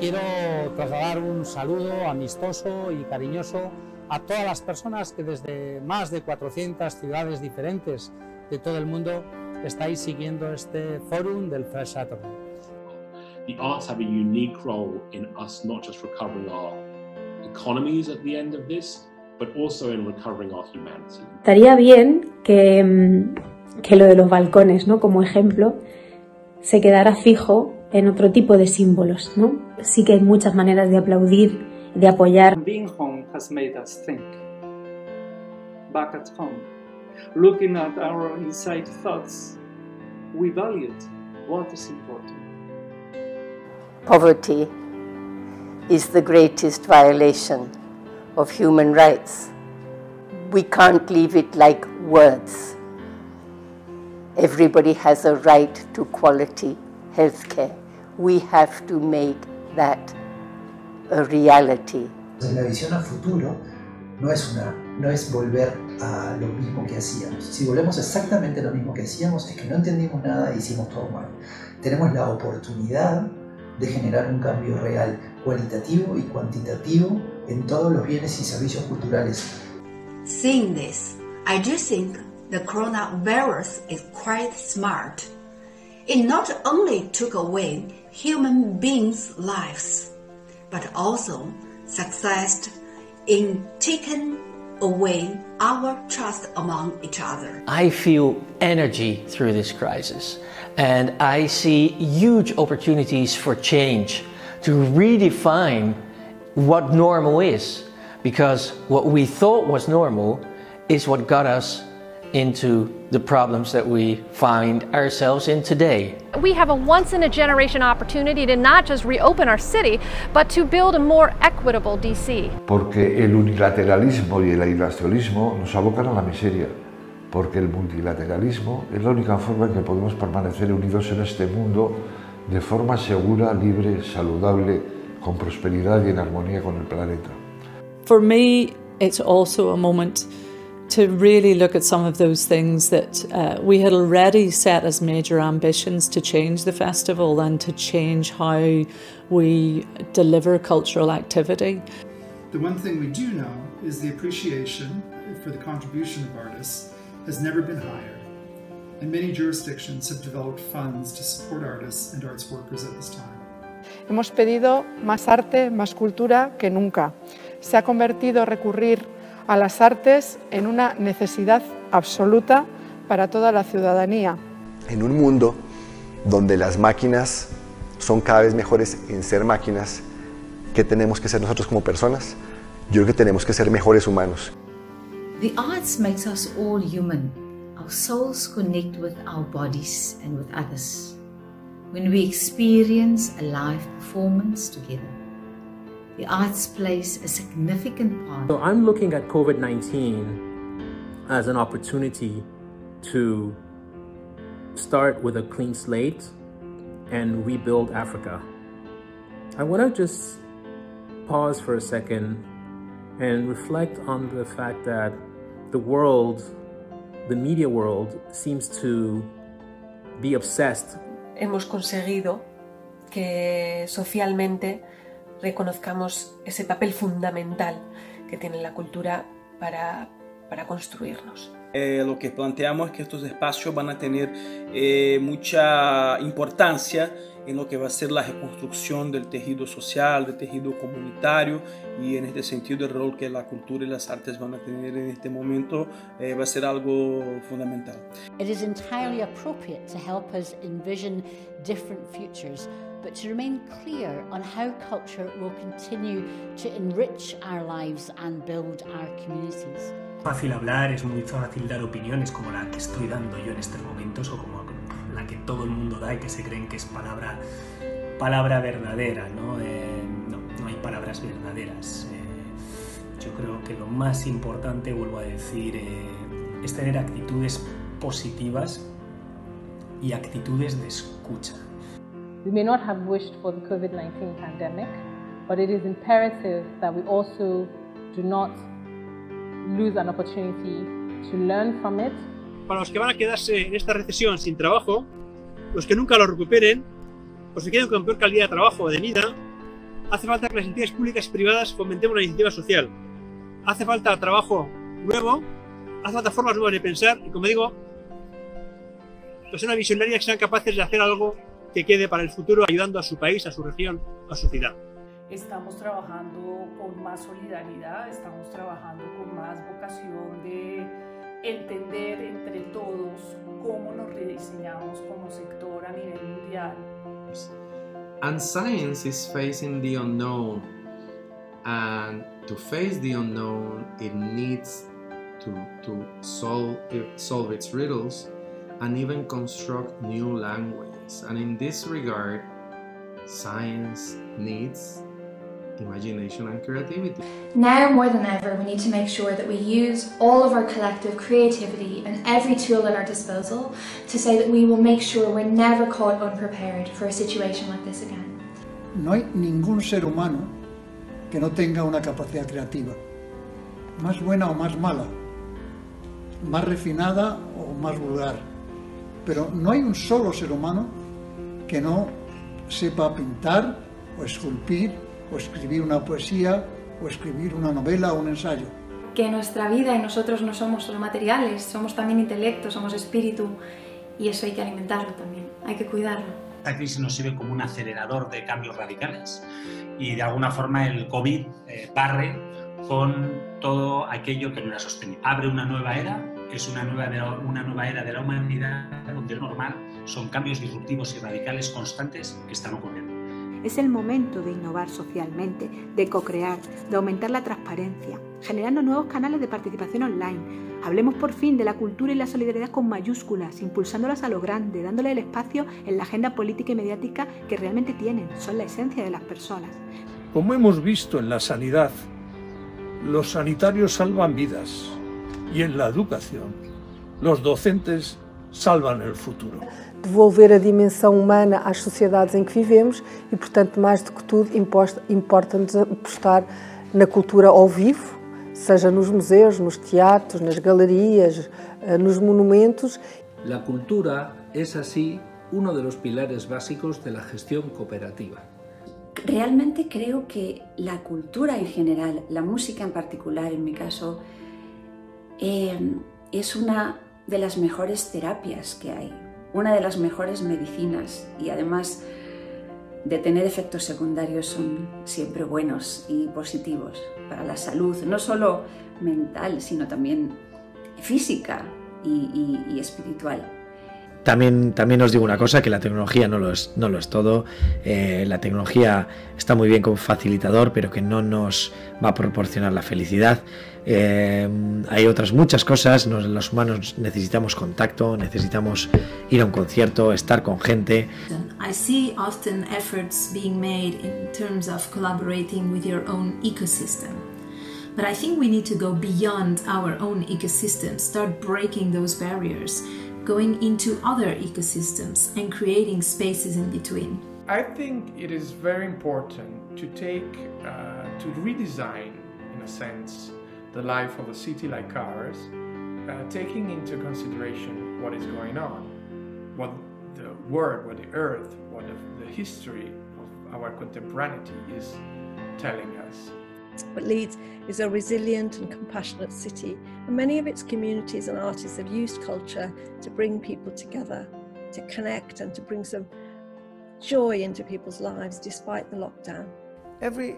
Quiero trasladar un saludo amistoso y cariñoso a todas las personas que desde más de 400 ciudades diferentes de todo el mundo estáis siguiendo este fórum del Fresh Saturday. The arts have a unique role in us not just recovering our economies at the end of this, but also in recovering our humanity. Estaría bien que, mm, que lo de los balcones, ¿no? Como ejemplo, se quedara fijo en otro tipo de símbolos, ¿no? Sí que hay muchas maneras de aplaudir, de apoyar. Being home has made us think. Back at home, looking at our inside thoughts, we valued what is important. Poverty is the greatest violation of human rights. We can't leave it like words. Everybody has a right to quality healthcare. We have to make that a reality. La visión a futuro no es, una, no es volver a lo mismo que hacíamos. Si volvemos exactamente a lo mismo que hacíamos, es que no entendimos nada e hicimos todo mal. Tenemos la oportunidad de generar un cambio real, cualitativo y cuantitativo en todos los bienes y servicios culturales. Seeing this, I do think the coronavirus is quite smart. It not only took away human beings' lives, but also succeeded in taking away our trust among each other. I feel energy through this crisis, and I see huge opportunities for change to redefine what normal is, because what we thought was normal is what got us into the problems that we find ourselves in today. We have a once in a generation opportunity to not just reopen our city, but to build a more equitable DC. Porque el unilateralismo y el aislacionismo nos abocan a la miseria. Porque el multilateralismo es la única forma en que podemos permanecer unidos en este mundo de forma segura, libre, saludable, con prosperidad y en armonía con el planeta. For me, it's also a moment to really look at some of those things that uh, we had already set as major ambitions to change the festival and to change how we deliver cultural activity. The one thing we do know is the appreciation for the contribution of artists has never been higher, and many jurisdictions have developed funds to support artists and arts workers at this time. Hemos pedido más arte, más cultura que nunca. Se ha convertido recurrir a las artes en una necesidad absoluta para toda la ciudadanía. En un mundo donde las máquinas son cada vez mejores en ser máquinas, ¿qué tenemos que ser nosotros como personas? Yo creo que tenemos que ser mejores humanos. The arts makes us all human. Our souls connect with our bodies and with others. When we experience a live performance together, the arts plays a significant part. So I'm looking at COVID 19 as an opportunity to start with a clean slate and rebuild Africa. I want to just pause for a second and reflect on the fact that the world, the media world, seems to be obsessed. Hemos conseguido que socialmente reconozcamos ese papel fundamental que tiene la cultura para, para construirnos. Eh, lo que planteamos es que estos espacios van a tener eh, mucha importancia en lo que va a ser la reconstrucción del tejido social, del tejido comunitario y en este sentido el rol que la cultura y las artes van a tener en este momento eh, va a ser algo fundamental. It is entirely appropriate to help us envision different futures but to remain clear on how culture will continue to enrich our lives and build our communities. Fácil hablar, es muy fácil dar opiniones como la que estoy dando yo en estos momentos o como la que todo el mundo da y que se creen que es palabra, palabra verdadera, ¿no? Eh, no, no hay palabras verdaderas. Eh, yo creo que lo más importante, vuelvo a decir, eh, es tener actitudes positivas y actitudes de escucha. We may not have wished for the COVID 19 pandemic, but it is imperative that we also do not lose an opportunity to learn from it. Para los que van a quedarse en esta recesión sin trabajo, los que nunca lo recuperen, los que queden con peor calidad de trabajo o de vida, Hace falta que las entidades públicas y privadas fomentemos la iniciativa social. Hace falta trabajo nuevo, hace falta formas nuevas de pensar y, como digo, personas visionarias que sean capaces de hacer algo que quede para el futuro ayudando a su país, a su región, a su ciudad. Estamos trabajando con más solidaridad, estamos trabajando con más vocación de entender entre todos cómo nos rediseñamos como sector a nivel mundial. And science is facing the unknown. And to face the unknown, it needs to, to solve, solve its riddles and even construct new languages. And in this regard, science needs imagination and creativity. Now more than ever, we need to make sure that we use all of our collective creativity and every tool at our disposal to say that we will make sure we're never caught unprepared for a situation like this again. No hay ningún ser humano que no tenga una capacidad creativa, más buena o más mala, más refinada o más vulgar. Pero no hay un solo ser humano que no sepa pintar o esculpir o escribir una poesía o escribir una novela o un ensayo. Que nuestra vida y nosotros no somos solo materiales, somos también intelecto, somos espíritu y eso hay que alimentarlo también, hay que cuidarlo. Esta crisis nos sirve como un acelerador de cambios radicales y de alguna forma el COVID eh, barre con todo aquello que no era sostenible. Abre una nueva era, es una nueva, una nueva era de la humanidad donde lo normal son cambios disruptivos y radicales constantes que están ocurriendo. Es el momento de innovar socialmente, de co-crear, de aumentar la transparencia, generando nuevos canales de participación online. Hablemos por fin de la cultura y la solidaridad con mayúsculas, impulsándolas a lo grande, dándole el espacio en la agenda política y mediática que realmente tienen, son la esencia de las personas. Como hemos visto en la sanidad, los sanitarios salvan vidas y en la educación, los docentes salvan el futuro. devolver a dimensão humana às sociedades em que vivemos e, portanto, mais do que tudo, importa-nos apostar na cultura ao vivo, seja nos museus, nos teatros, nas galerias, eh, nos monumentos. La cultura es así uno de los pilares básicos de la gestión cooperativa. Realmente creo que la cultura en general, la música en particular en mi caso, eh, es una de las mejores terapias que hay una de las mejores medicinas y además de tener efectos secundarios son siempre buenos y positivos para la salud, no solo mental, sino también física y, espiritual. También, también os digo una cosa, que la tecnología no lo es, no lo es todo. Eh, la tecnología está muy bien como facilitador, pero que no nos va a proporcionar la felicidad. Eh, hay otras muchas cosas, los humanos necesitamos contacto, necesitamos ir a un concierto, estar con gente. I see often efforts being made in terms of collaborating with your own ecosystem. But I think we need to go beyond our own ecosystem, start breaking those barriers, going into other ecosystems and creating spaces in between. I think it is very important to take, uh, to redesign, in a sense, the life of a city like ours, uh, taking into consideration what is going on, what the world, what the earth, what the, the history of our contemporaneity is telling us. But Leeds is a resilient and compassionate city, and many of its communities and artists have used culture to bring people together, to connect, and to bring some joy into people's lives despite the lockdown. Every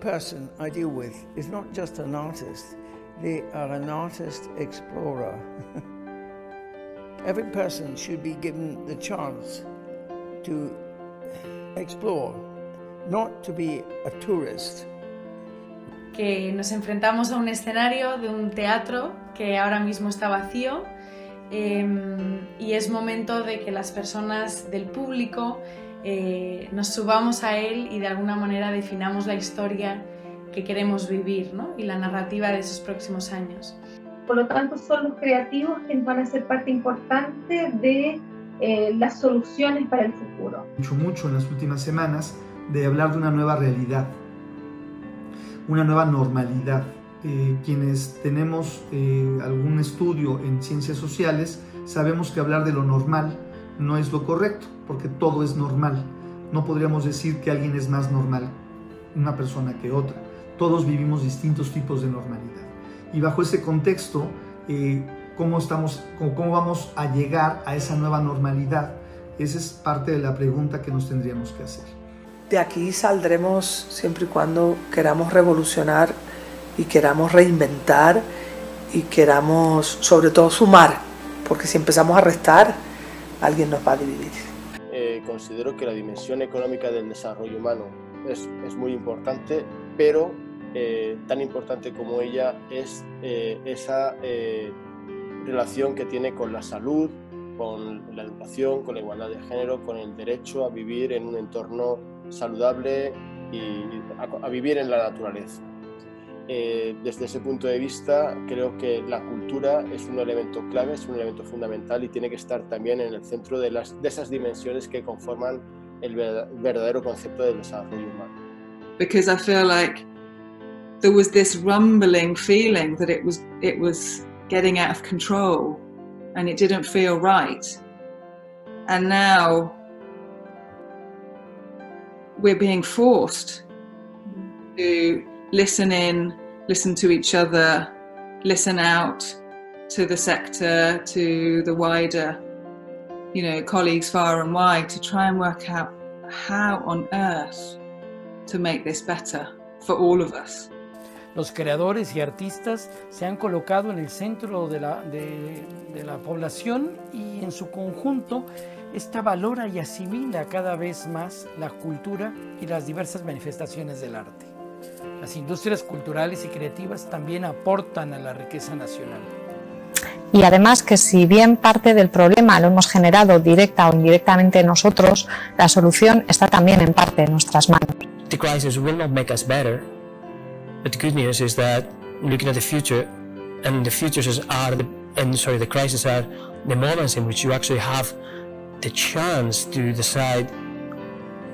person I deal with is not just an artist, they are an artist explorer. Every person should be given the chance to explore, not to be a tourist. Que nos enfrentamos a un escenario de un teatro que ahora mismo está vacío eh, y es momento de que las personas del público eh, nos subamos a él y de alguna manera definamos la historia que queremos vivir ¿no? y la narrativa de esos próximos años. Por lo tanto, son los creativos quienes van a ser parte importante de eh, las soluciones para el futuro. Mucho, mucho en las últimas semanas de hablar de una nueva realidad, una nueva normalidad. Eh, quienes tenemos eh, algún estudio en ciencias sociales sabemos que hablar de lo normal no es lo correcto, porque todo es normal. No podríamos decir que alguien es más normal una persona que otra. Todos vivimos distintos tipos de normalidad. Y bajo ese contexto, eh, ¿cómo, estamos, cómo vamos a llegar a esa nueva normalidad? Esa es parte de la pregunta que nos tendríamos que hacer. De aquí saldremos siempre y cuando queramos revolucionar y queramos reinventar y queramos sobre todo sumar, porque si empezamos a restar, alguien nos va a dividir. Eh, considero que la dimensión económica del desarrollo humano es, es muy importante, pero eh, tan importante como ella es eh, esa relación que tiene con la salud, con la educación, con la igualdad de género, con el derecho a vivir en un entorno saludable y a, vivir en la naturaleza. Eh, desde ese punto de vista, creo que la cultura es un elemento clave, es un elemento fundamental y tiene que estar también en el centro de, las, de esas dimensiones que conforman el verdadero concepto del desarrollo humano. Because I feel like there was this rumbling feeling that it was it was getting out of control and it didn't feel right. And now we're being forced to listen in, listen to each other, listen out to the sector, to the wider, you know, colleagues far and wide to try and work out how on earth to make this better for all of us. Los creadores y artistas se han colocado en el centro de la, de, de la población y en su conjunto esta valora y asimila cada vez más la cultura y las diversas manifestaciones del arte. Las industrias culturales y creativas también aportan a la riqueza nacional. Y además que si bien parte del problema lo hemos generado directa o indirectamente nosotros, la solución está también en parte en nuestras manos. The crisis will not make us better, but the good news is that looking at the future, and the futures are, the, and sorry, the crises are the moments in which you actually have the chance to decide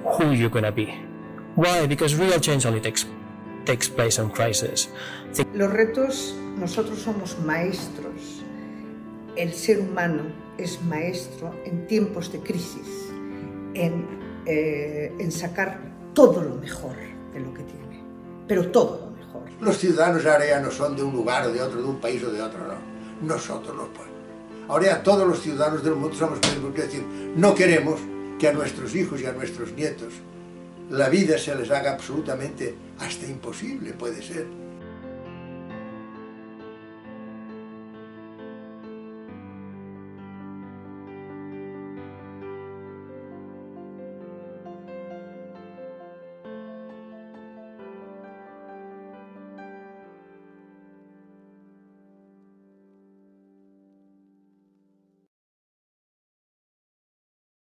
who you're going to be. Why? Because real change only takes, takes place on crisis. Los retos, nosotros somos maestros. El ser humano es maestro en tiempos de crisis, en, eh, en sacar todo lo mejor de lo que tiene, pero todo. Los ciudadanos ahora ya no son de un lugar o de otro, de un país o de otro, no. Nosotros los pueblos. Ahora ya todos los ciudadanos del mundo somos tenemos que decir, no queremos que a nuestros hijos y a nuestros nietos la vida se les haga absolutamente hasta imposible, puede ser.